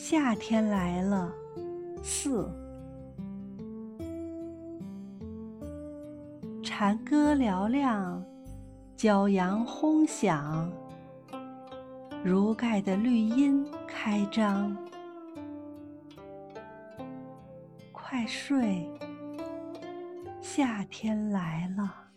夏天来了，四。蝉歌嘹亮，骄阳轰响，如盖的绿荫开张。快睡，夏天来了。